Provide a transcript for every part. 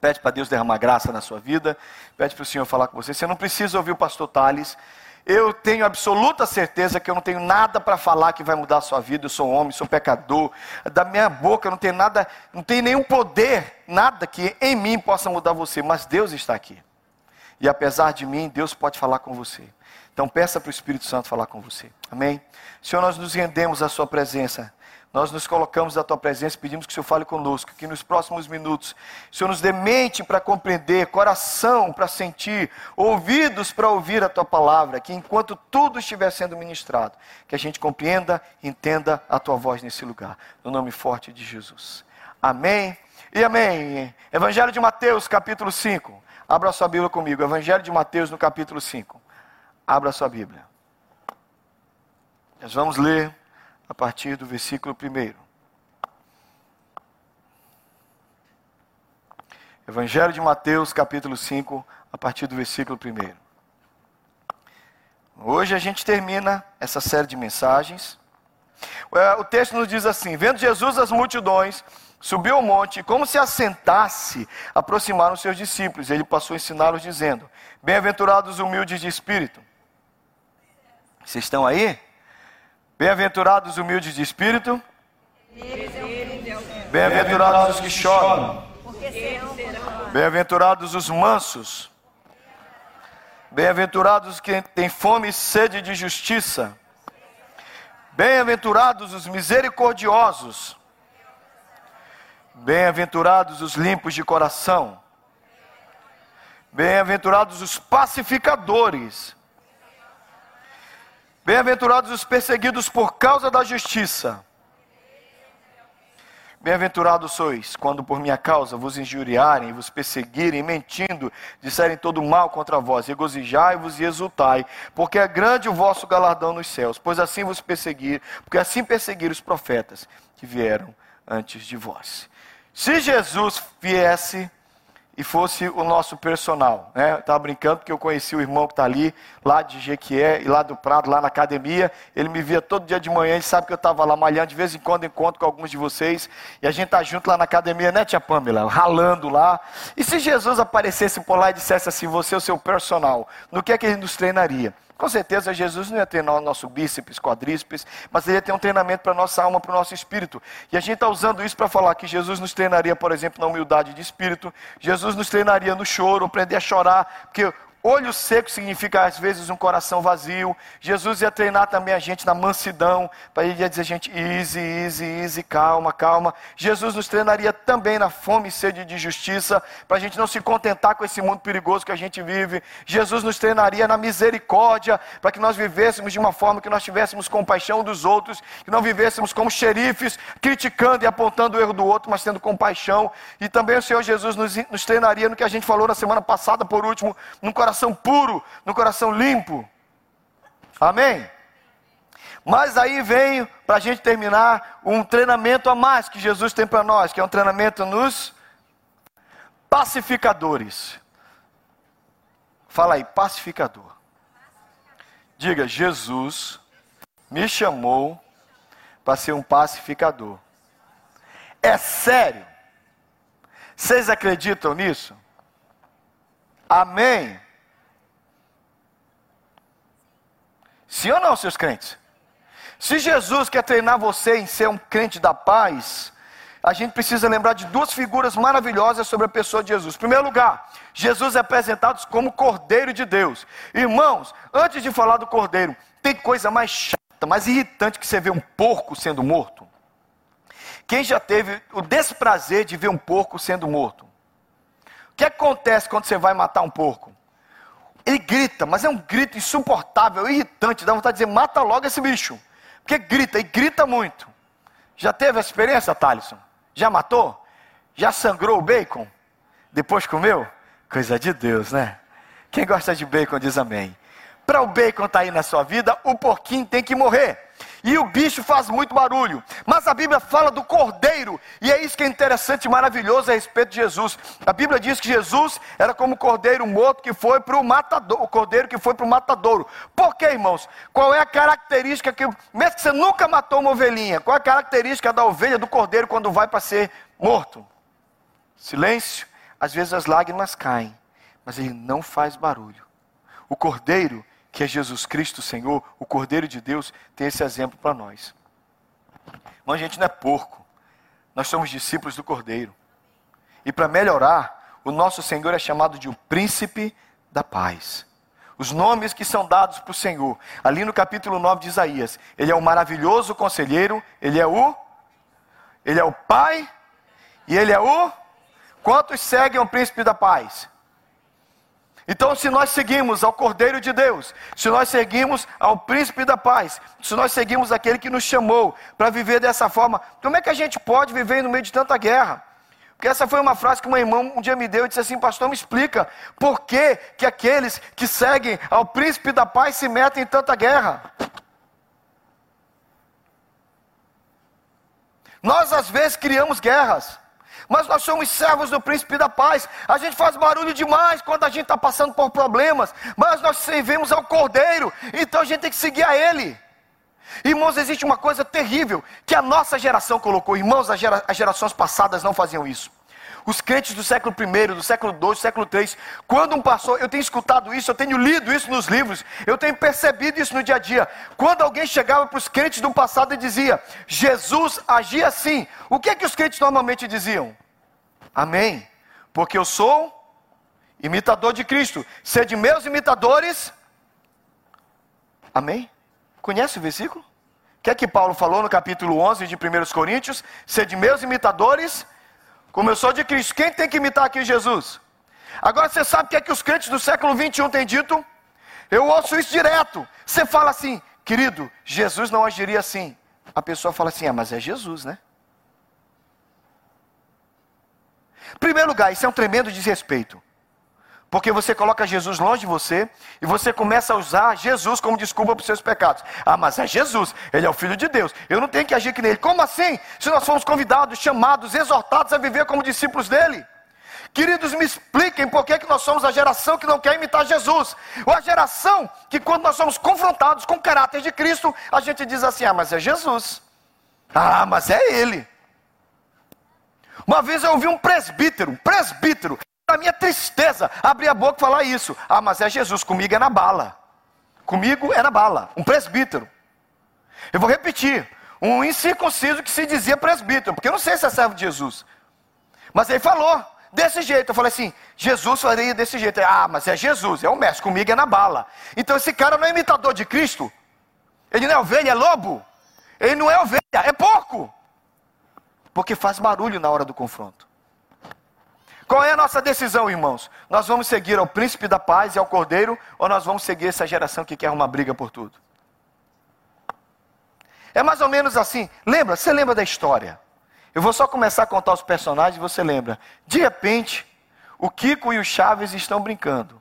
Pede para Deus derramar graça na sua vida. Pede para o Senhor falar com você. Você não precisa ouvir o pastor Tales. Eu tenho absoluta certeza que eu não tenho nada para falar que vai mudar a sua vida. Eu sou homem, sou pecador. Da minha boca não tem nada, não tem nenhum poder, nada que em mim possa mudar você. Mas Deus está aqui. E apesar de mim, Deus pode falar com você. Então peça para o Espírito Santo falar com você. Amém? Senhor, nós nos rendemos à Sua presença. Nós nos colocamos à tua presença e pedimos que o Senhor fale conosco, que nos próximos minutos o Senhor nos dê mente para compreender, coração para sentir, ouvidos para ouvir a tua palavra, que enquanto tudo estiver sendo ministrado, que a gente compreenda, entenda a tua voz nesse lugar, no nome forte de Jesus. Amém e amém. Evangelho de Mateus, capítulo 5. Abra sua Bíblia comigo. Evangelho de Mateus, no capítulo 5. Abra sua Bíblia. Nós vamos ler a partir do versículo 1. Evangelho de Mateus, capítulo 5, a partir do versículo 1. Hoje a gente termina essa série de mensagens. É, o texto nos diz assim: Vendo Jesus as multidões, subiu ao monte, e como se assentasse, aproximaram seus discípulos. Ele passou a ensiná-los, dizendo: Bem-aventurados os humildes de espírito. Vocês estão aí? Bem-aventurados os humildes de espírito. Bem-aventurados os que choram. Bem-aventurados os mansos. Bem-aventurados os que têm fome e sede de justiça. Bem-aventurados os misericordiosos. Bem-aventurados os limpos de coração. Bem-aventurados os pacificadores. Bem-aventurados os perseguidos por causa da justiça. Bem-aventurados sois, quando por minha causa vos injuriarem, vos perseguirem, mentindo, disserem todo mal contra vós, regozijai-vos e exultai, porque é grande o vosso galardão nos céus, pois assim vos perseguir, porque assim perseguiram os profetas que vieram antes de vós. Se Jesus viesse e fosse o nosso personal. Né? Estava brincando porque eu conheci o irmão que está ali, lá de Jequié e lá do Prado, lá na academia. Ele me via todo dia de manhã, ele sabe que eu estava lá malhando, de vez em quando encontro com alguns de vocês. E a gente está junto lá na academia, né, tia Pamela? Ralando lá. E se Jesus aparecesse por lá e dissesse assim: Você é o seu personal, no que é que ele nos treinaria? Com certeza Jesus não ia treinar o nosso bíceps, quadríceps, mas ele ia ter um treinamento para a nossa alma, para o nosso espírito. E a gente está usando isso para falar que Jesus nos treinaria, por exemplo, na humildade de espírito, Jesus nos treinaria no choro, aprender a chorar, porque Olho seco significa às vezes um coração vazio. Jesus ia treinar também a gente na mansidão, para ele ia dizer a gente easy, easy, easy, calma, calma. Jesus nos treinaria também na fome e sede de justiça, para a gente não se contentar com esse mundo perigoso que a gente vive. Jesus nos treinaria na misericórdia, para que nós vivêssemos de uma forma que nós tivéssemos compaixão dos outros, que não vivêssemos como xerifes, criticando e apontando o erro do outro, mas tendo compaixão. E também o Senhor Jesus nos, nos treinaria no que a gente falou na semana passada, por último, no coração coração puro, no coração limpo. Amém? Mas aí vem, para a gente terminar, um treinamento a mais que Jesus tem para nós, que é um treinamento nos pacificadores. Fala aí, pacificador. Diga, Jesus me chamou para ser um pacificador. É sério? Vocês acreditam nisso? Amém? Sim ou não, seus crentes? Se Jesus quer treinar você em ser um crente da paz, a gente precisa lembrar de duas figuras maravilhosas sobre a pessoa de Jesus. Em primeiro lugar, Jesus é apresentado como Cordeiro de Deus. Irmãos, antes de falar do Cordeiro, tem coisa mais chata, mais irritante que você ver um porco sendo morto? Quem já teve o desprazer de ver um porco sendo morto? O que acontece quando você vai matar um porco? Ele grita, mas é um grito insuportável, irritante, dá vontade de dizer, mata logo esse bicho. Porque grita, e grita muito. Já teve a experiência, Thalisson? Já matou? Já sangrou o bacon? Depois comeu? Coisa de Deus, né? Quem gosta de bacon diz amém. Para o bacon estar tá aí na sua vida, o porquinho tem que morrer e o bicho faz muito barulho. Mas a Bíblia fala do cordeiro, e é isso que é interessante e maravilhoso a respeito de Jesus. A Bíblia diz que Jesus era como o cordeiro morto que foi para o matador, o cordeiro que foi para o matadouro. Por quê, irmãos? Qual é a característica que, mesmo que você nunca matou uma ovelhinha, qual é a característica da ovelha do cordeiro quando vai para ser morto? Silêncio. às vezes as lágrimas caem, mas ele não faz barulho. O cordeiro, que é Jesus Cristo, Senhor, o cordeiro de Deus, tem esse exemplo para nós. Mas a gente não é porco. Nós somos discípulos do cordeiro. E para melhorar, o nosso Senhor é chamado de o príncipe da paz. Os nomes que são dados para o Senhor, ali no capítulo 9 de Isaías, ele é o maravilhoso conselheiro, ele é o ele é o pai e ele é o quantos seguem o príncipe da paz? Então, se nós seguimos ao Cordeiro de Deus, se nós seguimos ao Príncipe da Paz, se nós seguimos aquele que nos chamou para viver dessa forma, como é que a gente pode viver no meio de tanta guerra? Porque essa foi uma frase que uma irmã um dia me deu e disse assim: Pastor, me explica por que, que aqueles que seguem ao príncipe da paz se metem em tanta guerra. Nós às vezes criamos guerras, mas nós somos servos do príncipe da paz. A gente faz barulho demais quando a gente está passando por problemas, mas nós servimos ao cordeiro, então a gente tem que seguir a ele. Irmãos, existe uma coisa terrível que a nossa geração colocou. Irmãos, gera, as gerações passadas não faziam isso. Os crentes do século I, do século II, do século III, quando um pastor, eu tenho escutado isso, eu tenho lido isso nos livros, eu tenho percebido isso no dia a dia. Quando alguém chegava para os crentes do passado e dizia, Jesus agia assim, o que é que os crentes normalmente diziam? Amém, porque eu sou imitador de Cristo, sede meus imitadores. Amém? Conhece o versículo? O que é que Paulo falou no capítulo 11 de 1 Coríntios? Sede meus imitadores, como eu sou de Cristo. Quem tem que imitar aqui Jesus? Agora você sabe o que é que os crentes do século 21 têm dito? Eu ouço isso direto. Você fala assim, querido, Jesus não agiria assim. A pessoa fala assim, ah, mas é Jesus, né? Primeiro lugar, isso é um tremendo desrespeito. Porque você coloca Jesus longe de você e você começa a usar Jesus como desculpa para os seus pecados. Ah, mas é Jesus, ele é o Filho de Deus. Eu não tenho que agir que nele. Como assim? Se nós fomos convidados, chamados, exortados a viver como discípulos dele. Queridos, me expliquem por que, que nós somos a geração que não quer imitar Jesus. Ou a geração que, quando nós somos confrontados com o caráter de Cristo, a gente diz assim: ah, mas é Jesus. Ah, mas é Ele. Uma vez eu ouvi um presbítero, um presbítero, a minha tristeza, abrir a boca e falar isso. Ah, mas é Jesus, comigo é na bala. Comigo é na bala. Um presbítero. Eu vou repetir. Um incircunciso que se dizia presbítero, porque eu não sei se é servo de Jesus. Mas ele falou desse jeito. Eu falei assim: Jesus faria desse jeito. Ah, mas é Jesus, é o mestre, comigo é na bala. Então esse cara não é imitador de Cristo. Ele não é ovelha, é lobo. Ele não é ovelha, é porco. Porque faz barulho na hora do confronto. Qual é a nossa decisão, irmãos? Nós vamos seguir ao príncipe da paz e ao cordeiro, ou nós vamos seguir essa geração que quer uma briga por tudo? É mais ou menos assim. Lembra? Você lembra da história? Eu vou só começar a contar os personagens e você lembra. De repente, o Kiko e o Chaves estão brincando.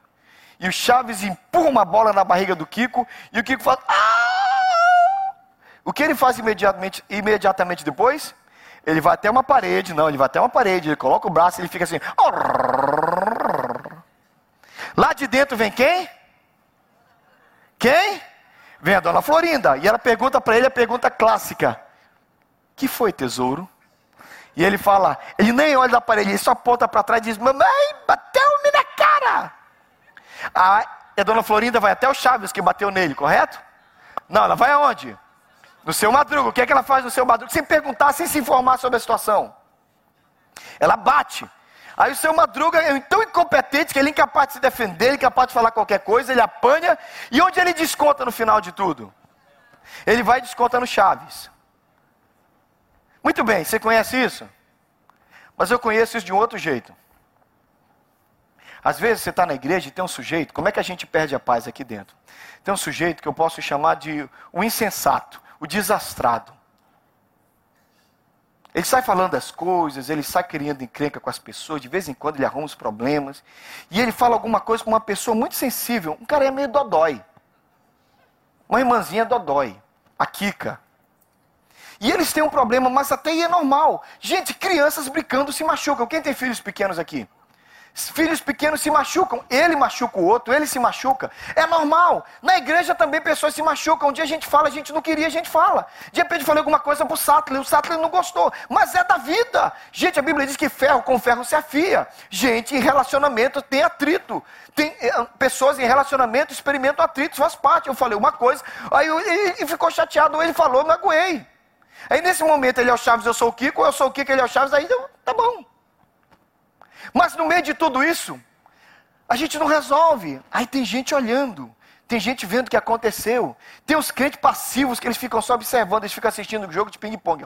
E o Chaves empurra uma bola na barriga do Kiko e o Kiko fala. Ah! O que ele faz imediatamente, imediatamente depois? Ele vai até uma parede, não, ele vai até uma parede, ele coloca o braço e ele fica assim. Lá de dentro vem quem? Quem? Vem a dona Florinda. E ela pergunta para ele a pergunta clássica: Que foi, tesouro? E ele fala, ele nem olha da parede, ele só aponta para trás e diz: Mamãe, bateu-me na cara. A, a dona Florinda vai até o Chaves que bateu nele, correto? Não, ela vai aonde? No seu madruga. O que é que ela faz no seu madruga? Sem perguntar, sem se informar sobre a situação. Ela bate. Aí o seu madruga é tão incompetente que ele é incapaz de se defender, ele é incapaz de falar qualquer coisa, ele apanha. E onde ele desconta no final de tudo? Ele vai e desconta no Chaves. Muito bem, você conhece isso? Mas eu conheço isso de um outro jeito. Às vezes você está na igreja e tem um sujeito, como é que a gente perde a paz aqui dentro? Tem um sujeito que eu posso chamar de um insensato o desastrado. Ele sai falando das coisas, ele sai criando encrenca com as pessoas, de vez em quando ele arruma os problemas. E ele fala alguma coisa com uma pessoa muito sensível. Um cara é meio dodói. Uma irmãzinha dodói. A Kika. E eles têm um problema, mas até aí é normal. Gente, crianças brincando se machucam. Quem tem filhos pequenos aqui? Filhos pequenos se machucam, ele machuca o outro, ele se machuca. É normal. Na igreja também pessoas se machucam. Um dia a gente fala, a gente não queria, a gente fala. De repente eu falei alguma coisa para o Sattler, o Sattler não gostou. Mas é da vida. Gente, a Bíblia diz que ferro com ferro se afia. Gente, em relacionamento tem atrito. Tem eh, pessoas em relacionamento experimentam atritos, faz parte. Eu falei uma coisa, aí ele ficou chateado, ele falou, magoei. Aí nesse momento ele é o Chaves, eu sou o Kiko, eu sou o Kiko, ele é o Chaves, aí tá bom. Mas no meio de tudo isso, a gente não resolve. Aí tem gente olhando, tem gente vendo o que aconteceu. Tem os crentes passivos que eles ficam só observando, eles ficam assistindo o jogo de ping-pong.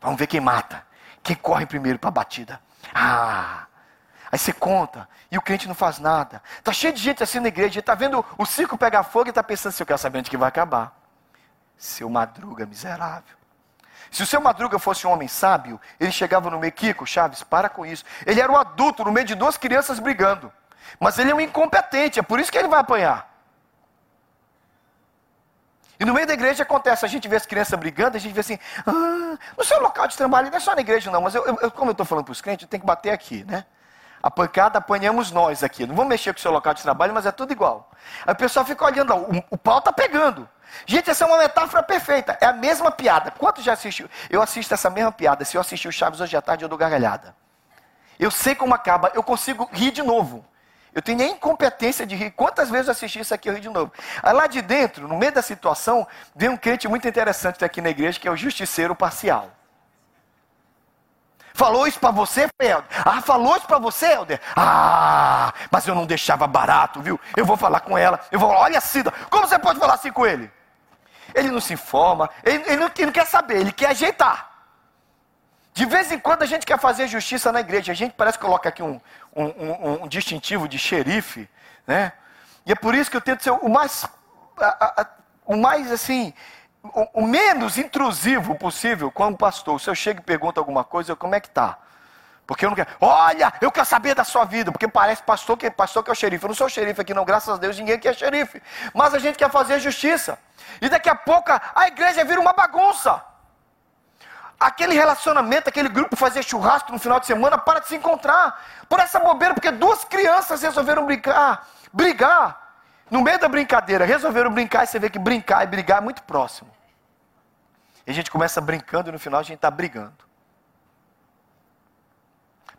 Vamos ver quem mata, quem corre primeiro para a batida. Ah! Aí você conta, e o crente não faz nada. Tá cheio de gente assim na igreja, está vendo o circo pegar fogo e está pensando se eu quero saber onde que vai acabar. Seu madruga miserável. Se o seu Madruga fosse um homem sábio, ele chegava no meio, Kiko, Chaves, para com isso. Ele era um adulto no meio de duas crianças brigando. Mas ele é um incompetente, é por isso que ele vai apanhar. E no meio da igreja acontece, a gente vê as crianças brigando, a gente vê assim, ah, no seu local de trabalho, não é só na igreja não, mas eu, eu, como eu estou falando para os crentes, eu tenho que bater aqui, né? A pancada apanhamos nós aqui. Não vamos mexer com o seu local de trabalho, mas é tudo igual. Aí o pessoal fica olhando, o, o pau está pegando. Gente, essa é uma metáfora perfeita. É a mesma piada. Quanto já assistiu? Eu assisto essa mesma piada. Se eu assistir o Chaves hoje à tarde, eu dou gargalhada. Eu sei como acaba, eu consigo rir de novo. Eu tenho nem incompetência de rir. Quantas vezes eu assisti isso aqui, eu ri de novo. Aí lá de dentro, no meio da situação, vem um crente muito interessante aqui na igreja, que é o justiceiro parcial. Falou isso para você, Helder? Ah, falou isso para você, Helder? Ah, mas eu não deixava barato, viu? Eu vou falar com ela. Eu vou, olha, Cida, como você pode falar assim com ele? Ele não se informa, ele, ele, não, ele não quer saber, ele quer ajeitar. De vez em quando a gente quer fazer justiça na igreja. A gente parece que coloca aqui um, um, um, um distintivo de xerife, né? E é por isso que eu tento ser o mais, a, a, o mais assim, o, o, menos intrusivo possível como pastor. Se eu chego e pergunto alguma coisa, eu, como é que tá? Porque eu não quero. Olha, eu quero saber da sua vida, porque parece pastor que pastor que é o xerife. Eu não sou xerife aqui, não, graças a Deus, ninguém aqui é xerife. Mas a gente quer fazer justiça. E daqui a pouco a igreja vira uma bagunça. Aquele relacionamento, aquele grupo fazer churrasco no final de semana para de se encontrar. Por essa bobeira, porque duas crianças resolveram brincar, brigar. No meio da brincadeira, resolveram brincar e você vê que brincar e brigar é muito próximo. E a gente começa brincando e no final a gente está brigando.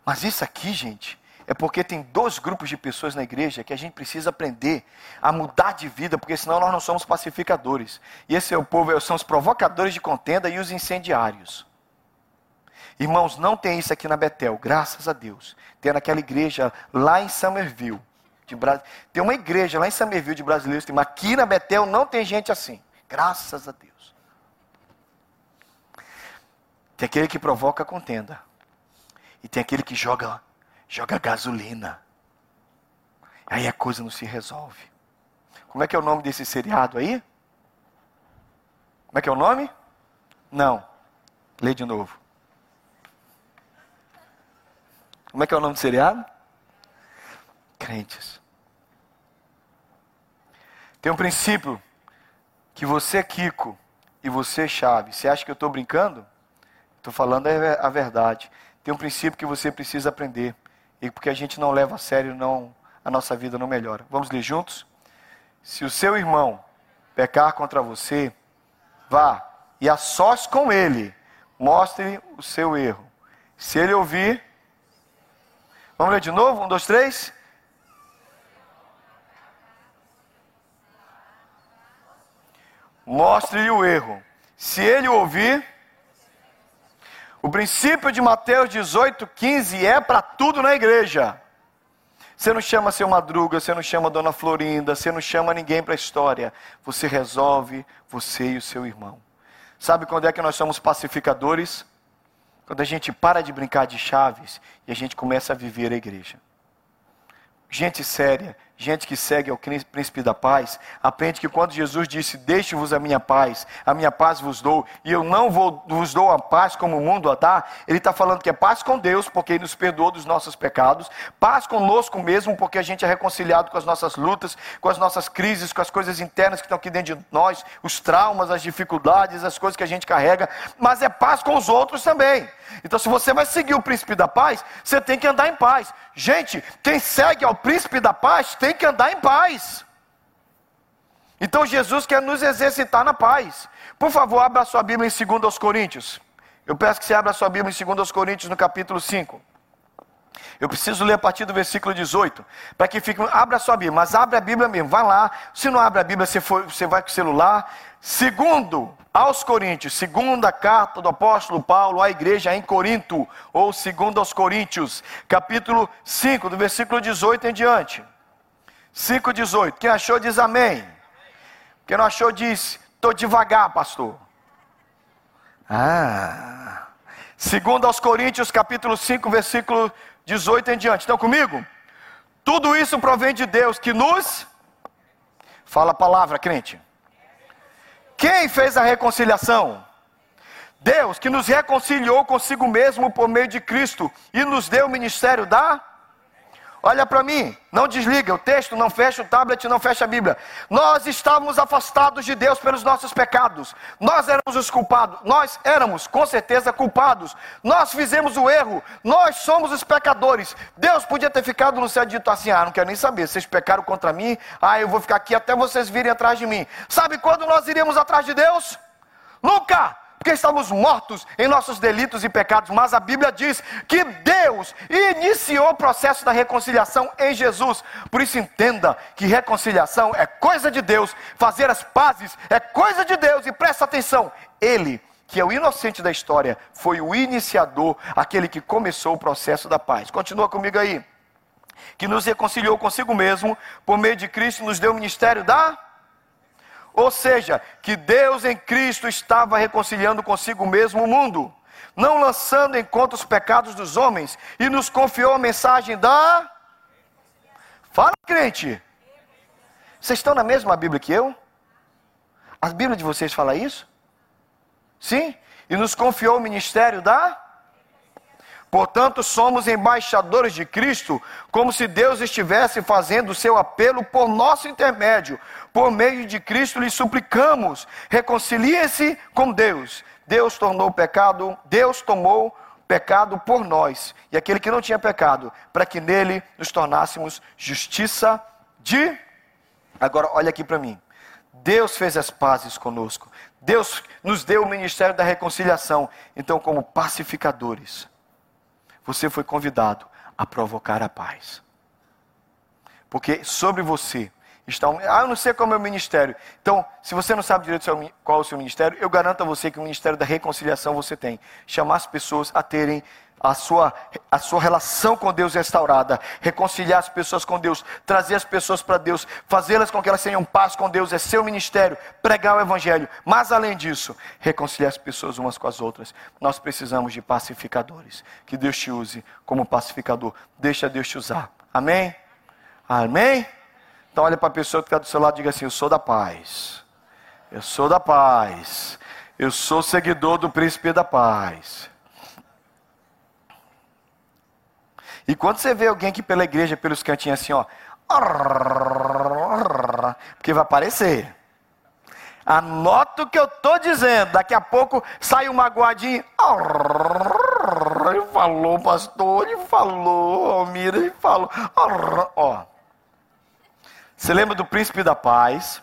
Mas isso aqui, gente, é porque tem dois grupos de pessoas na igreja que a gente precisa aprender a mudar de vida, porque senão nós não somos pacificadores. E esse é o povo, são os provocadores de contenda e os incendiários. Irmãos, não tem isso aqui na Betel, graças a Deus. Tem naquela igreja lá em Somerville. De. Tem uma igreja lá em Somerville de brasileiros, mas aqui na Betel não tem gente assim. Graças a Deus. Tem aquele que provoca contenda. E tem aquele que joga joga gasolina. Aí a coisa não se resolve. Como é que é o nome desse seriado aí? Como é que é o nome? Não. Lê de novo. Como é que é o nome do seriado? Crentes. Tem um princípio que você, Kiko, e você, Chave, você acha que eu estou brincando? Estou falando a verdade. Tem um princípio que você precisa aprender e porque a gente não leva a sério, não, a nossa vida não melhora. Vamos ler juntos? Se o seu irmão pecar contra você, vá e a sós com ele, mostre o seu erro. Se ele ouvir, vamos ler de novo? Um, dois, três. Mostre-lhe o erro. Se ele ouvir, o princípio de Mateus 18, 15 é para tudo na igreja. Você não chama seu Madruga, você não chama Dona Florinda, você não chama ninguém para a história. Você resolve você e o seu irmão. Sabe quando é que nós somos pacificadores? Quando a gente para de brincar de chaves e a gente começa a viver a igreja. Gente séria, gente que segue ao príncipe da paz, aprende que quando Jesus disse: Deixe-vos a minha paz, a minha paz vos dou, e eu não vou, vos dou a paz como o mundo a dá, ele está falando que é paz com Deus, porque ele nos perdoou dos nossos pecados, paz conosco mesmo, porque a gente é reconciliado com as nossas lutas, com as nossas crises, com as coisas internas que estão aqui dentro de nós, os traumas, as dificuldades, as coisas que a gente carrega, mas é paz com os outros também. Então, se você vai seguir o príncipe da paz, você tem que andar em paz. Gente, quem segue ao príncipe da paz tem que andar em paz. Então, Jesus quer nos exercitar na paz. Por favor, abra sua Bíblia em 2 Coríntios. Eu peço que você abra sua Bíblia em 2 Coríntios, no capítulo 5. Eu preciso ler a partir do versículo 18, para que fique. Abra sua Bíblia, mas abre a Bíblia mesmo, vai lá. Se não abre a Bíblia, você, for, você vai com o celular. Segundo aos Coríntios, segunda carta do apóstolo Paulo à igreja em Corinto, ou segundo aos Coríntios, capítulo 5, do versículo 18 em diante. 5,18. Quem achou diz amém. Quem não achou diz, estou devagar, pastor. Ah. Segundo aos Coríntios, capítulo 5, versículo 18 em diante. Estão comigo? Tudo isso provém de Deus que nos. Fala a palavra, crente. Quem fez a reconciliação? Deus que nos reconciliou consigo mesmo por meio de Cristo e nos deu o ministério da Olha para mim, não desliga o texto, não fecha o tablet, não fecha a Bíblia. Nós estávamos afastados de Deus pelos nossos pecados. Nós éramos os culpados. Nós éramos, com certeza, culpados. Nós fizemos o erro. Nós somos os pecadores. Deus podia ter ficado no céu dito assim: Ah, não quero nem saber. Vocês pecaram contra mim. Ah, eu vou ficar aqui até vocês virem atrás de mim. Sabe quando nós iríamos atrás de Deus? Nunca! Porque estamos mortos em nossos delitos e pecados, mas a Bíblia diz que Deus iniciou o processo da reconciliação em Jesus. Por isso entenda que reconciliação é coisa de Deus, fazer as pazes é coisa de Deus e presta atenção, ele que é o inocente da história, foi o iniciador, aquele que começou o processo da paz. Continua comigo aí. Que nos reconciliou consigo mesmo, por meio de Cristo, nos deu o ministério da ou seja, que Deus em Cristo estava reconciliando consigo mesmo o mundo, não lançando em conta os pecados dos homens, e nos confiou a mensagem da. Fala, crente! Vocês estão na mesma Bíblia que eu? A Bíblia de vocês fala isso? Sim? E nos confiou o ministério da. Portanto, somos embaixadores de Cristo, como se Deus estivesse fazendo o seu apelo por nosso intermédio. Por meio de Cristo lhe suplicamos: reconcilie-se com Deus. Deus tornou o pecado, Deus tomou pecado por nós, e aquele que não tinha pecado, para que nele nos tornássemos justiça de. Agora, olha aqui para mim. Deus fez as pazes conosco. Deus nos deu o ministério da reconciliação. Então, como pacificadores, você foi convidado a provocar a paz. Porque sobre você está um. Ah, eu não sei qual é o meu ministério. Então, se você não sabe direito qual é o seu ministério, eu garanto a você que o ministério da reconciliação você tem. Chamar as pessoas a terem a sua, a sua relação com Deus restaurada, reconciliar as pessoas com Deus, trazer as pessoas para Deus, fazê-las com que elas tenham paz com Deus, é seu ministério, pregar o Evangelho. Mas além disso, reconciliar as pessoas umas com as outras. Nós precisamos de pacificadores. Que Deus te use como pacificador. Deixa Deus te usar. Amém? Amém? Então olha para a pessoa que está do seu lado e diga assim: Eu sou da paz. Eu sou da paz. Eu sou seguidor do príncipe da paz. E quando você vê alguém aqui pela igreja, pelos cantinhos assim, ó. Porque vai aparecer. Anota o que eu estou dizendo. Daqui a pouco sai um magoadinho. Ele falou, pastor, ele falou, Almira, ele falou. Ó. Você lembra do príncipe da paz?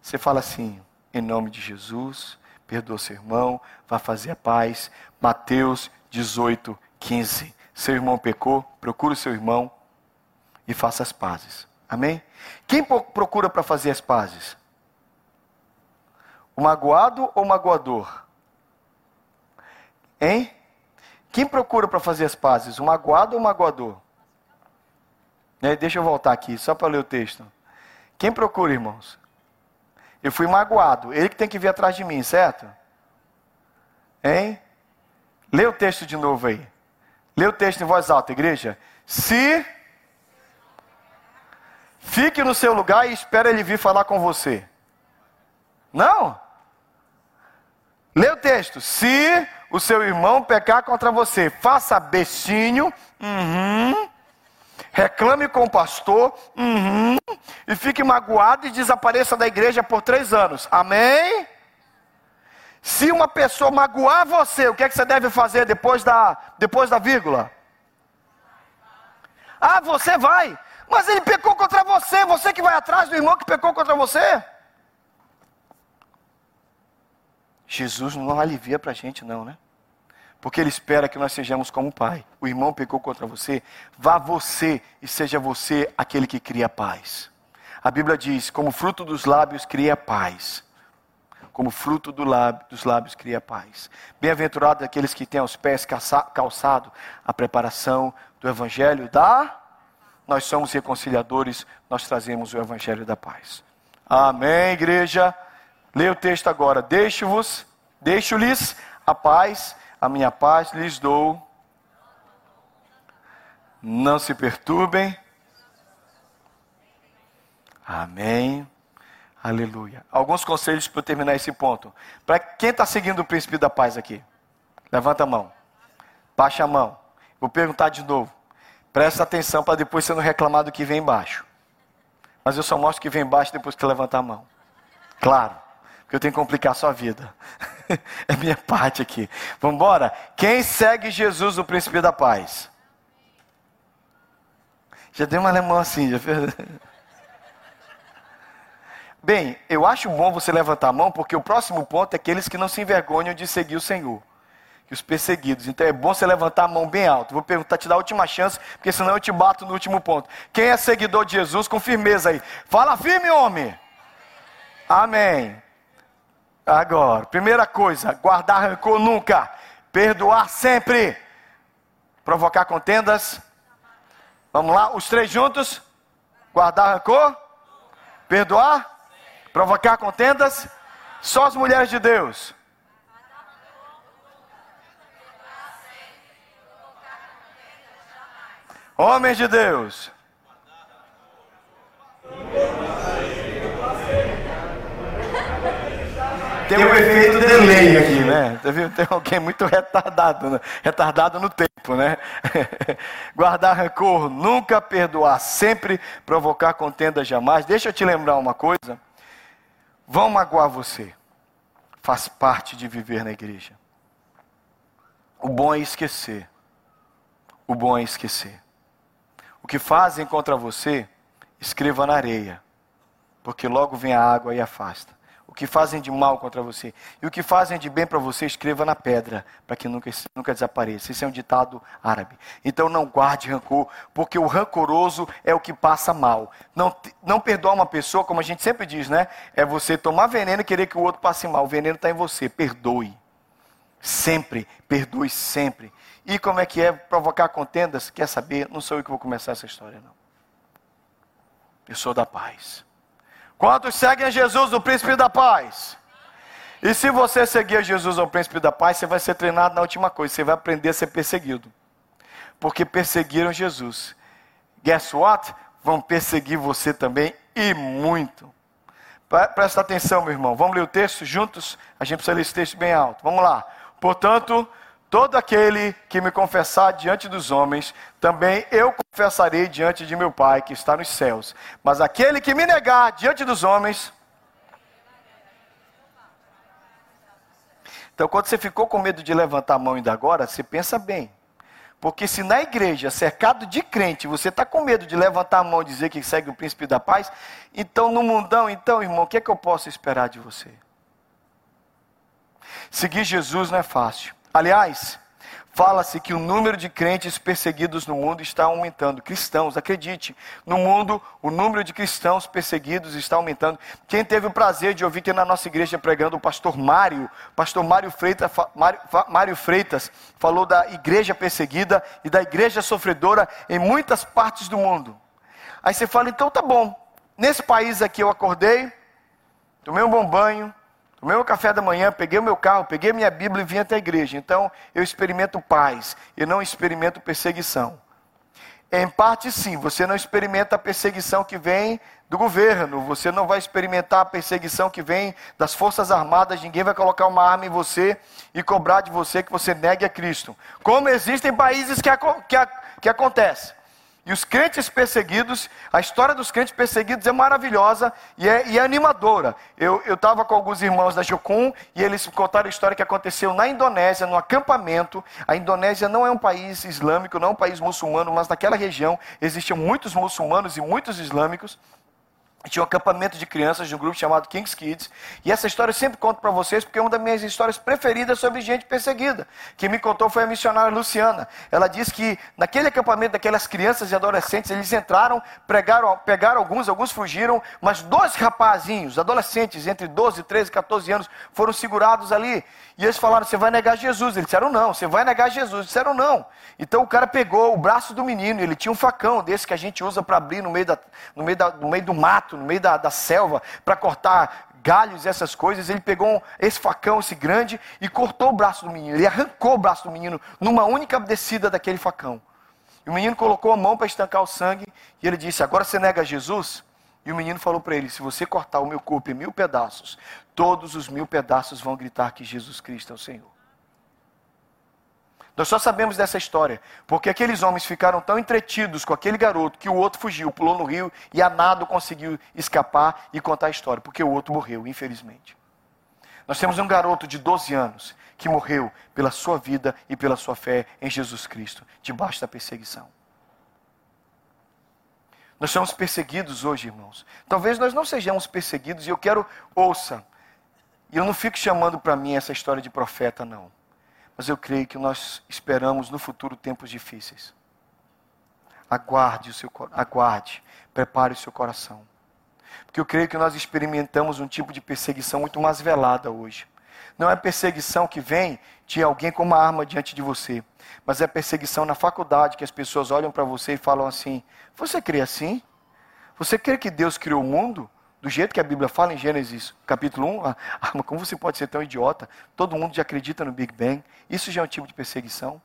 Você fala assim, em nome de Jesus, perdoa seu irmão, vai fazer a paz. Mateus 18, 15. Seu irmão pecou, procure o seu irmão e faça as pazes. Amém? Quem procura para fazer as pazes? O magoado ou o magoador? Hein? Quem procura para fazer as pazes? O magoado ou o magoador? Né? Deixa eu voltar aqui, só para ler o texto. Quem procura, irmãos? Eu fui magoado, ele que tem que vir atrás de mim, certo? Hein? Lê o texto de novo aí. Lê o texto em voz alta, igreja. Se Fique no seu lugar e espere ele vir falar com você. Não? Lê o texto. Se o seu irmão pecar contra você, faça bestinho, uhum, reclame com o pastor, uhum, e fique magoado e desapareça da igreja por três anos. Amém? Se uma pessoa magoar você, o que, é que você deve fazer depois da, depois da vírgula? Ah, você vai. Mas ele pecou contra você. Você que vai atrás do irmão que pecou contra você. Jesus não alivia para a gente, não, né? Porque Ele espera que nós sejamos como o Pai. O irmão pecou contra você, vá você e seja você aquele que cria paz. A Bíblia diz: como fruto dos lábios cria paz. Como fruto do lábio, dos lábios cria paz. Bem-aventurados aqueles que têm aos pés calçado a preparação do Evangelho da. Nós somos reconciliadores, nós trazemos o Evangelho da paz. Amém, igreja. Leia o texto agora. Deixo-vos, deixo-lhes a paz, a minha paz lhes dou. Não se perturbem. Amém. Aleluia. Alguns conselhos para terminar esse ponto. Para quem está seguindo o príncipe da paz aqui? Levanta a mão. Baixa a mão. Vou perguntar de novo. Presta atenção para depois você não reclamar do que vem embaixo. Mas eu só mostro o que vem embaixo depois que levantar a mão. Claro que eu tenho que complicar a sua vida. é minha parte aqui. Vamos embora? Quem segue Jesus, o príncipe da paz? Já deu uma alemão assim, já fez... Bem, eu acho bom você levantar a mão, porque o próximo ponto é aqueles que não se envergonham de seguir o Senhor. E os perseguidos. Então é bom você levantar a mão bem alto. Vou perguntar, te dar a última chance, porque senão eu te bato no último ponto. Quem é seguidor de Jesus, com firmeza aí. Fala firme, homem. Amém. Agora, primeira coisa, guardar rancor nunca, perdoar sempre, provocar contendas. Vamos lá, os três juntos. Guardar rancor, perdoar, provocar contendas. Só as mulheres de Deus. Homens de Deus. tem um efeito delay aqui, né? Tem alguém muito retardado, né? retardado no tempo, né? Guardar rancor, nunca perdoar, sempre provocar contenda jamais. Deixa eu te lembrar uma coisa. Vão magoar você. Faz parte de viver na igreja. O bom é esquecer. O bom é esquecer. O que fazem contra você, escreva na areia, porque logo vem a água e afasta o que fazem de mal contra você. E o que fazem de bem para você, escreva na pedra, para que nunca, nunca desapareça. Isso é um ditado árabe. Então não guarde rancor, porque o rancoroso é o que passa mal. Não, não perdoar uma pessoa, como a gente sempre diz, né? É você tomar veneno e querer que o outro passe mal. O veneno está em você. Perdoe. Sempre. Perdoe sempre. E como é que é provocar contendas? Quer saber? Não sou eu que vou começar essa história, não. Eu sou da paz. Quantos seguem a Jesus, o príncipe da paz? E se você seguir Jesus, o príncipe da paz, você vai ser treinado na última coisa, você vai aprender a ser perseguido. Porque perseguiram Jesus. Guess what? Vão perseguir você também e muito. Presta atenção, meu irmão. Vamos ler o texto juntos? A gente precisa ler esse texto bem alto. Vamos lá. Portanto, Todo aquele que me confessar diante dos homens, também eu confessarei diante de meu Pai que está nos céus. Mas aquele que me negar diante dos homens. Então, quando você ficou com medo de levantar a mão ainda agora, você pensa bem. Porque se na igreja, cercado de crente, você está com medo de levantar a mão e dizer que segue o príncipe da paz, então no mundão, então, irmão, o que é que eu posso esperar de você? Seguir Jesus não é fácil. Aliás, fala-se que o número de crentes perseguidos no mundo está aumentando. Cristãos, acredite, no mundo o número de cristãos perseguidos está aumentando. Quem teve o prazer de ouvir aqui na nossa igreja pregando o pastor Mário, pastor Mário Freitas, Mário, Mário Freitas falou da igreja perseguida e da igreja sofredora em muitas partes do mundo. Aí você fala, então tá bom. Nesse país aqui eu acordei, tomei um bom banho, Tomei meu café da manhã, peguei o meu carro, peguei minha Bíblia e vim até a igreja. Então, eu experimento paz, e não experimento perseguição. Em parte, sim, você não experimenta a perseguição que vem do governo, você não vai experimentar a perseguição que vem das forças armadas, ninguém vai colocar uma arma em você e cobrar de você que você negue a Cristo. Como existem países que, que, que acontece. E os crentes perseguidos, a história dos crentes perseguidos é maravilhosa e é, e é animadora. Eu estava com alguns irmãos da Jocum e eles contaram a história que aconteceu na Indonésia, no acampamento. A Indonésia não é um país islâmico, não é um país muçulmano, mas naquela região existiam muitos muçulmanos e muitos islâmicos tinha um acampamento de crianças de um grupo chamado Kings Kids. E essa história eu sempre conto para vocês porque é uma das minhas histórias preferidas sobre gente perseguida. Quem me contou foi a missionária Luciana. Ela disse que naquele acampamento daquelas crianças e adolescentes, eles entraram, pregaram, pegaram alguns, alguns fugiram, mas dois rapazinhos, adolescentes entre 12, 13, 14 anos, foram segurados ali. E eles falaram: Você vai negar Jesus? Eles disseram: Não, você vai negar Jesus. Eles disseram: Não. Então o cara pegou o braço do menino, ele tinha um facão desse que a gente usa para abrir no meio, da, no, meio da, no meio do mato, no meio da, da selva, para cortar galhos e essas coisas. Ele pegou esse facão, esse grande, e cortou o braço do menino. Ele arrancou o braço do menino numa única descida daquele facão. E o menino colocou a mão para estancar o sangue, e ele disse: Agora você nega Jesus? E o menino falou para ele: Se você cortar o meu corpo em mil pedaços, todos os mil pedaços vão gritar que Jesus Cristo é o Senhor. Nós só sabemos dessa história porque aqueles homens ficaram tão entretidos com aquele garoto que o outro fugiu, pulou no rio e a nado conseguiu escapar e contar a história, porque o outro morreu, infelizmente. Nós temos um garoto de 12 anos que morreu pela sua vida e pela sua fé em Jesus Cristo, debaixo da perseguição. Nós somos perseguidos hoje, irmãos. Talvez nós não sejamos perseguidos, e eu quero, ouça, e eu não fico chamando para mim essa história de profeta, não. Mas eu creio que nós esperamos no futuro tempos difíceis. Aguarde o seu aguarde, prepare o seu coração. Porque eu creio que nós experimentamos um tipo de perseguição muito mais velada hoje. Não é perseguição que vem de alguém com uma arma diante de você, mas é perseguição na faculdade que as pessoas olham para você e falam assim: Você crê assim? Você crê que Deus criou o mundo? Do jeito que a Bíblia fala em Gênesis capítulo 1, ah, ah como você pode ser tão idiota? Todo mundo já acredita no Big Bang. Isso já é um tipo de perseguição.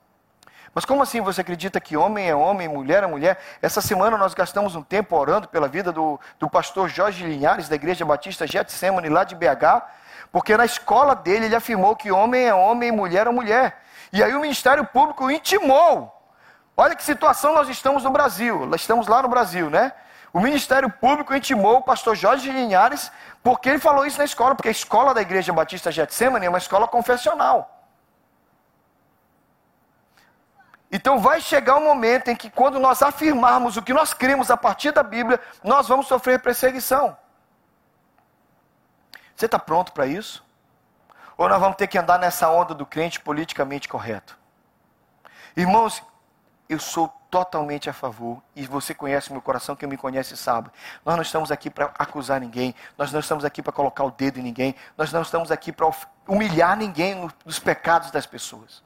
Mas como assim você acredita que homem é homem, mulher é mulher? Essa semana nós gastamos um tempo orando pela vida do, do pastor Jorge Linhares, da Igreja Batista Getsemane, lá de BH, porque na escola dele ele afirmou que homem é homem mulher é mulher. E aí o Ministério Público intimou. Olha que situação nós estamos no Brasil. Estamos lá no Brasil, né? O Ministério Público intimou o pastor Jorge Linhares, porque ele falou isso na escola, porque a escola da Igreja Batista Getsemane é uma escola confessional. Então vai chegar um momento em que, quando nós afirmarmos o que nós cremos a partir da Bíblia, nós vamos sofrer perseguição. Você está pronto para isso? Ou nós vamos ter que andar nessa onda do crente politicamente correto? Irmãos, eu sou totalmente a favor, e você conhece meu coração, quem me conhece sabe. Nós não estamos aqui para acusar ninguém, nós não estamos aqui para colocar o dedo em ninguém, nós não estamos aqui para humilhar ninguém nos pecados das pessoas.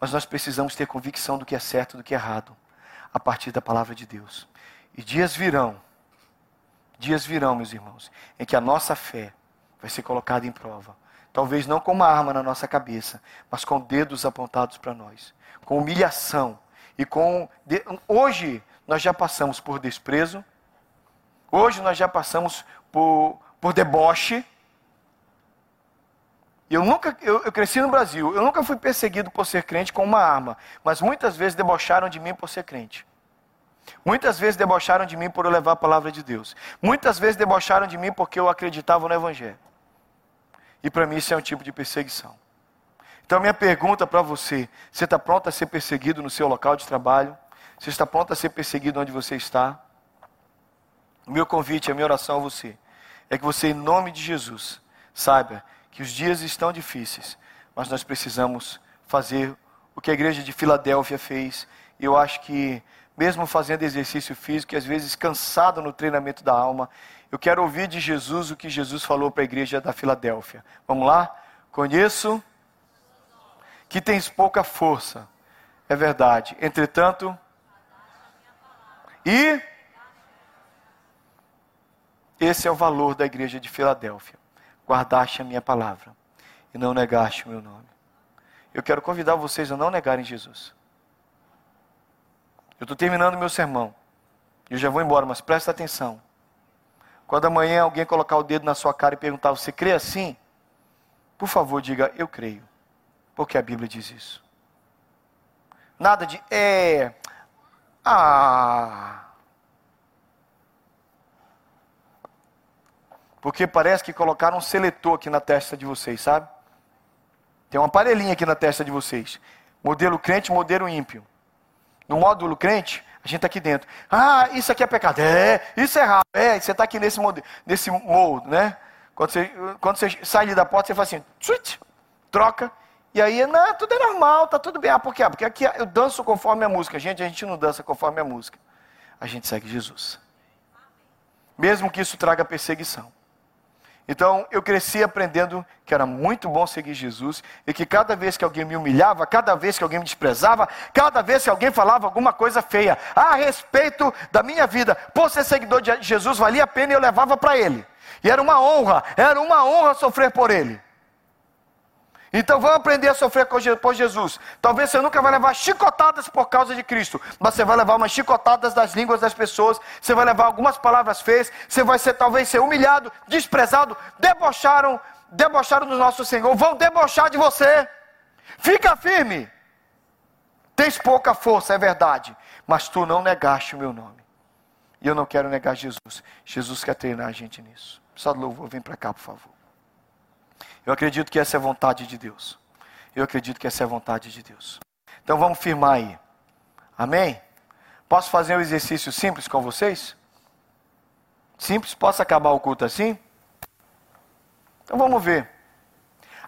Mas nós precisamos ter convicção do que é certo e do que é errado, a partir da palavra de Deus. E dias virão, dias virão, meus irmãos, em que a nossa fé vai ser colocada em prova. Talvez não com uma arma na nossa cabeça, mas com dedos apontados para nós, com humilhação e com. Hoje nós já passamos por desprezo, hoje nós já passamos por, por deboche. Eu nunca, eu, eu, cresci no Brasil, eu nunca fui perseguido por ser crente com uma arma, mas muitas vezes debocharam de mim por ser crente. Muitas vezes debocharam de mim por eu levar a palavra de Deus. Muitas vezes debocharam de mim porque eu acreditava no Evangelho. E para mim isso é um tipo de perseguição. Então, minha pergunta para você: você está pronto a ser perseguido no seu local de trabalho? Você está pronto a ser perseguido onde você está? O meu convite, a minha oração a você é que você, em nome de Jesus, saiba que os dias estão difíceis, mas nós precisamos fazer o que a igreja de Filadélfia fez. Eu acho que, mesmo fazendo exercício físico, e às vezes cansado no treinamento da alma, eu quero ouvir de Jesus o que Jesus falou para a igreja da Filadélfia. Vamos lá? Conheço que tens pouca força. É verdade. Entretanto, e esse é o valor da igreja de Filadélfia. Guardaste a minha palavra e não negaste o meu nome. Eu quero convidar vocês a não negarem Jesus. Eu estou terminando meu sermão. Eu já vou embora, mas presta atenção. Quando amanhã alguém colocar o dedo na sua cara e perguntar: Você crê assim? Por favor, diga: Eu creio. Porque a Bíblia diz isso. Nada de é. Ah. Porque parece que colocaram um seletor aqui na testa de vocês, sabe? Tem um aparelhinho aqui na testa de vocês. Modelo crente, modelo ímpio. No módulo crente, a gente está aqui dentro. Ah, isso aqui é pecado. É, isso é errado. É, você está aqui nesse, modelo, nesse molde, né? Quando você, quando você sai da porta, você faz assim, tchut, troca. E aí, não, tudo é normal, tá tudo bem. Ah, por quê? Porque aqui eu danço conforme a música. Gente, a gente não dança conforme a música. A gente segue Jesus. Mesmo que isso traga perseguição. Então eu cresci aprendendo que era muito bom seguir Jesus e que cada vez que alguém me humilhava, cada vez que alguém me desprezava, cada vez que alguém falava alguma coisa feia a respeito da minha vida, por ser seguidor de Jesus, valia a pena e eu levava para ele. E era uma honra, era uma honra sofrer por ele. Então vamos aprender a sofrer por Jesus. Talvez você nunca vai levar chicotadas por causa de Cristo, mas você vai levar umas chicotadas das línguas das pessoas, você vai levar algumas palavras feias, você vai ser talvez ser humilhado, desprezado, debocharam, debocharam do nosso Senhor, vão debochar de você. Fica firme. Tens pouca força, é verdade, mas tu não negaste o meu nome. E eu não quero negar Jesus. Jesus quer treinar a gente nisso. Só louvor, vem para cá, por favor. Eu acredito que essa é a vontade de Deus. Eu acredito que essa é a vontade de Deus. Então vamos firmar aí. Amém? Posso fazer um exercício simples com vocês? Simples? Posso acabar o culto assim? Então vamos ver.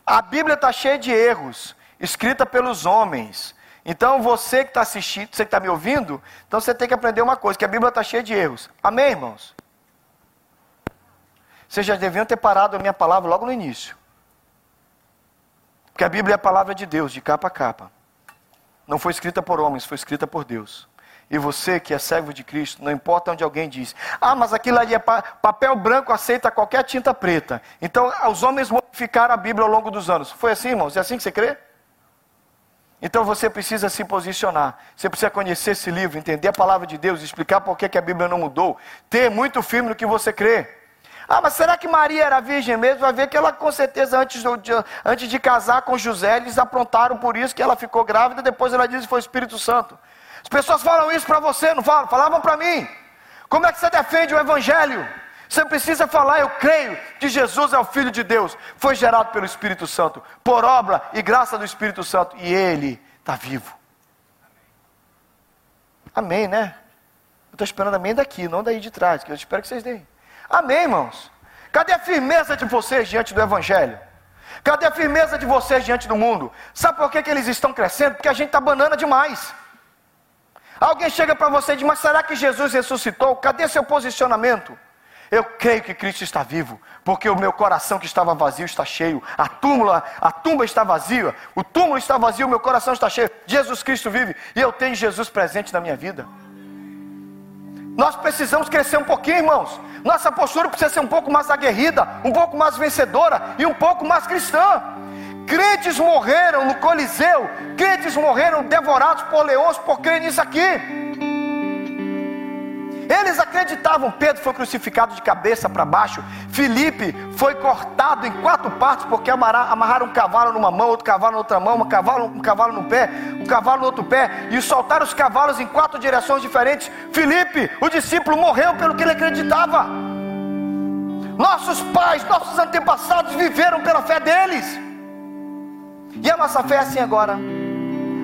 A Bíblia está cheia de erros, escrita pelos homens. Então você que está assistindo, você que está me ouvindo, então você tem que aprender uma coisa, que a Bíblia está cheia de erros. Amém, irmãos? Vocês já deviam ter parado a minha palavra logo no início. Porque a Bíblia é a palavra de Deus, de capa a capa. Não foi escrita por homens, foi escrita por Deus. E você que é servo de Cristo, não importa onde alguém diz, ah, mas aquilo ali é pa papel branco, aceita qualquer tinta preta. Então, os homens modificaram a Bíblia ao longo dos anos. Foi assim, irmãos? É assim que você crê? Então você precisa se posicionar. Você precisa conhecer esse livro, entender a palavra de Deus, explicar por que, a Bíblia não mudou. Ter muito firme no que você crê. Ah, mas será que Maria era virgem mesmo? Vai ver que ela, com certeza, antes de, antes de casar com José, eles aprontaram por isso que ela ficou grávida. Depois ela disse que foi o Espírito Santo. As pessoas falam isso para você, não falam? Falavam para mim. Como é que você defende o Evangelho? Você precisa falar, eu creio que Jesus é o Filho de Deus, foi gerado pelo Espírito Santo, por obra e graça do Espírito Santo, e Ele está vivo. Amém, né? Eu estou esperando amém daqui, não daí de trás, que eu espero que vocês deem. Amém, irmãos? Cadê a firmeza de vocês diante do Evangelho? Cadê a firmeza de vocês diante do mundo? Sabe por que, que eles estão crescendo? Porque a gente está banana demais. Alguém chega para você e diz: Mas será que Jesus ressuscitou? Cadê seu posicionamento? Eu creio que Cristo está vivo, porque o meu coração que estava vazio está cheio. A túmula, a tumba está vazia, o túmulo está vazio, o meu coração está cheio. Jesus Cristo vive e eu tenho Jesus presente na minha vida. Nós precisamos crescer um pouquinho, irmãos. Nossa postura precisa ser um pouco mais aguerrida, um pouco mais vencedora e um pouco mais cristã. Crentes morreram no Coliseu, crentes morreram devorados por leões por crer nisso aqui. Eles acreditavam, Pedro foi crucificado de cabeça para baixo, Felipe foi cortado em quatro partes porque amarraram um cavalo numa mão, outro cavalo na outra mão, um cavalo, um cavalo no pé, um cavalo no outro pé, e soltaram os cavalos em quatro direções diferentes. Felipe, o discípulo, morreu pelo que ele acreditava. Nossos pais, nossos antepassados viveram pela fé deles. E a nossa fé é assim agora.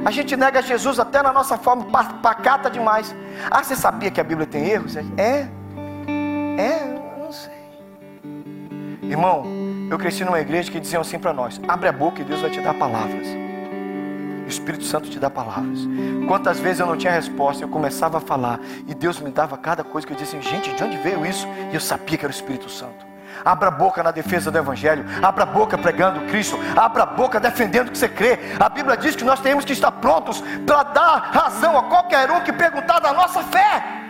A gente nega Jesus até na nossa forma pacata demais. Ah, você sabia que a Bíblia tem erros? É? É? Não sei. Irmão, eu cresci numa igreja que diziam assim para nós: abre a boca e Deus vai te dar palavras. O Espírito Santo te dá palavras. Quantas vezes eu não tinha resposta, eu começava a falar e Deus me dava cada coisa que eu dizia assim: gente, de onde veio isso? E eu sabia que era o Espírito Santo. Abra a boca na defesa do Evangelho. Abra a boca pregando Cristo. Abra a boca defendendo o que você crê. A Bíblia diz que nós temos que estar prontos para dar razão a qualquer um que perguntar da nossa fé.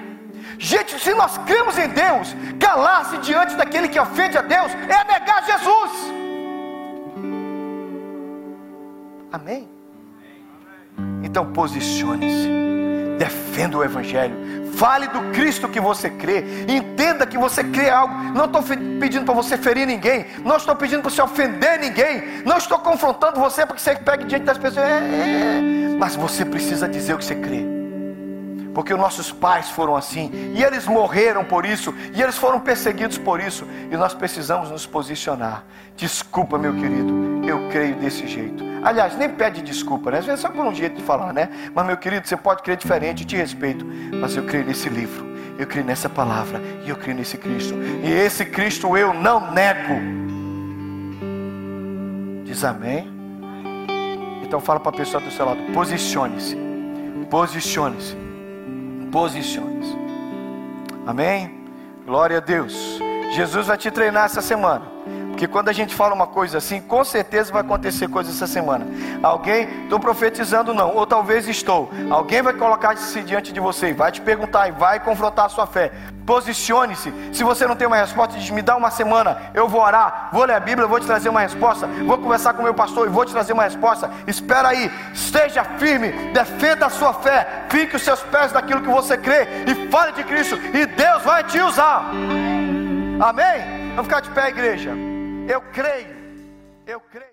Gente, se nós cremos em Deus, calar-se diante daquele que ofende a Deus é negar Jesus. Amém? Então posicione-se. Defenda o Evangelho. Fale do Cristo que você crê. Entenda que você crê algo. Não estou pedindo para você ferir ninguém. Não estou pedindo para você ofender ninguém. Não estou confrontando você para que você pegue diante das pessoas. É, é, é. Mas você precisa dizer o que você crê. Porque os nossos pais foram assim. E eles morreram por isso. E eles foram perseguidos por isso. E nós precisamos nos posicionar. Desculpa, meu querido. Eu creio desse jeito. Aliás, nem pede desculpa, né? Às vezes é só por um jeito de falar, né? Mas, meu querido, você pode crer diferente, eu te respeito. Mas eu creio nesse livro, eu creio nessa palavra, e eu creio nesse Cristo. E esse Cristo eu não nego. Diz amém. Então fala para a pessoa do seu lado: posicione-se, posicione-se, posicione-se. Amém? Glória a Deus. Jesus vai te treinar essa semana. Porque quando a gente fala uma coisa assim, com certeza vai acontecer coisa essa semana. Alguém, estou profetizando não, ou talvez estou. Alguém vai colocar-se diante de você e vai te perguntar e vai confrontar a sua fé. Posicione-se. Se você não tem uma resposta, diz: me dá uma semana, eu vou orar, vou ler a Bíblia, vou te trazer uma resposta. Vou conversar com o meu pastor e vou te trazer uma resposta. Espera aí, esteja firme, defenda a sua fé, fique os seus pés daquilo que você crê e fale de Cristo, e Deus vai te usar. Amém? Vamos ficar de pé, igreja. Eu creio, eu creio.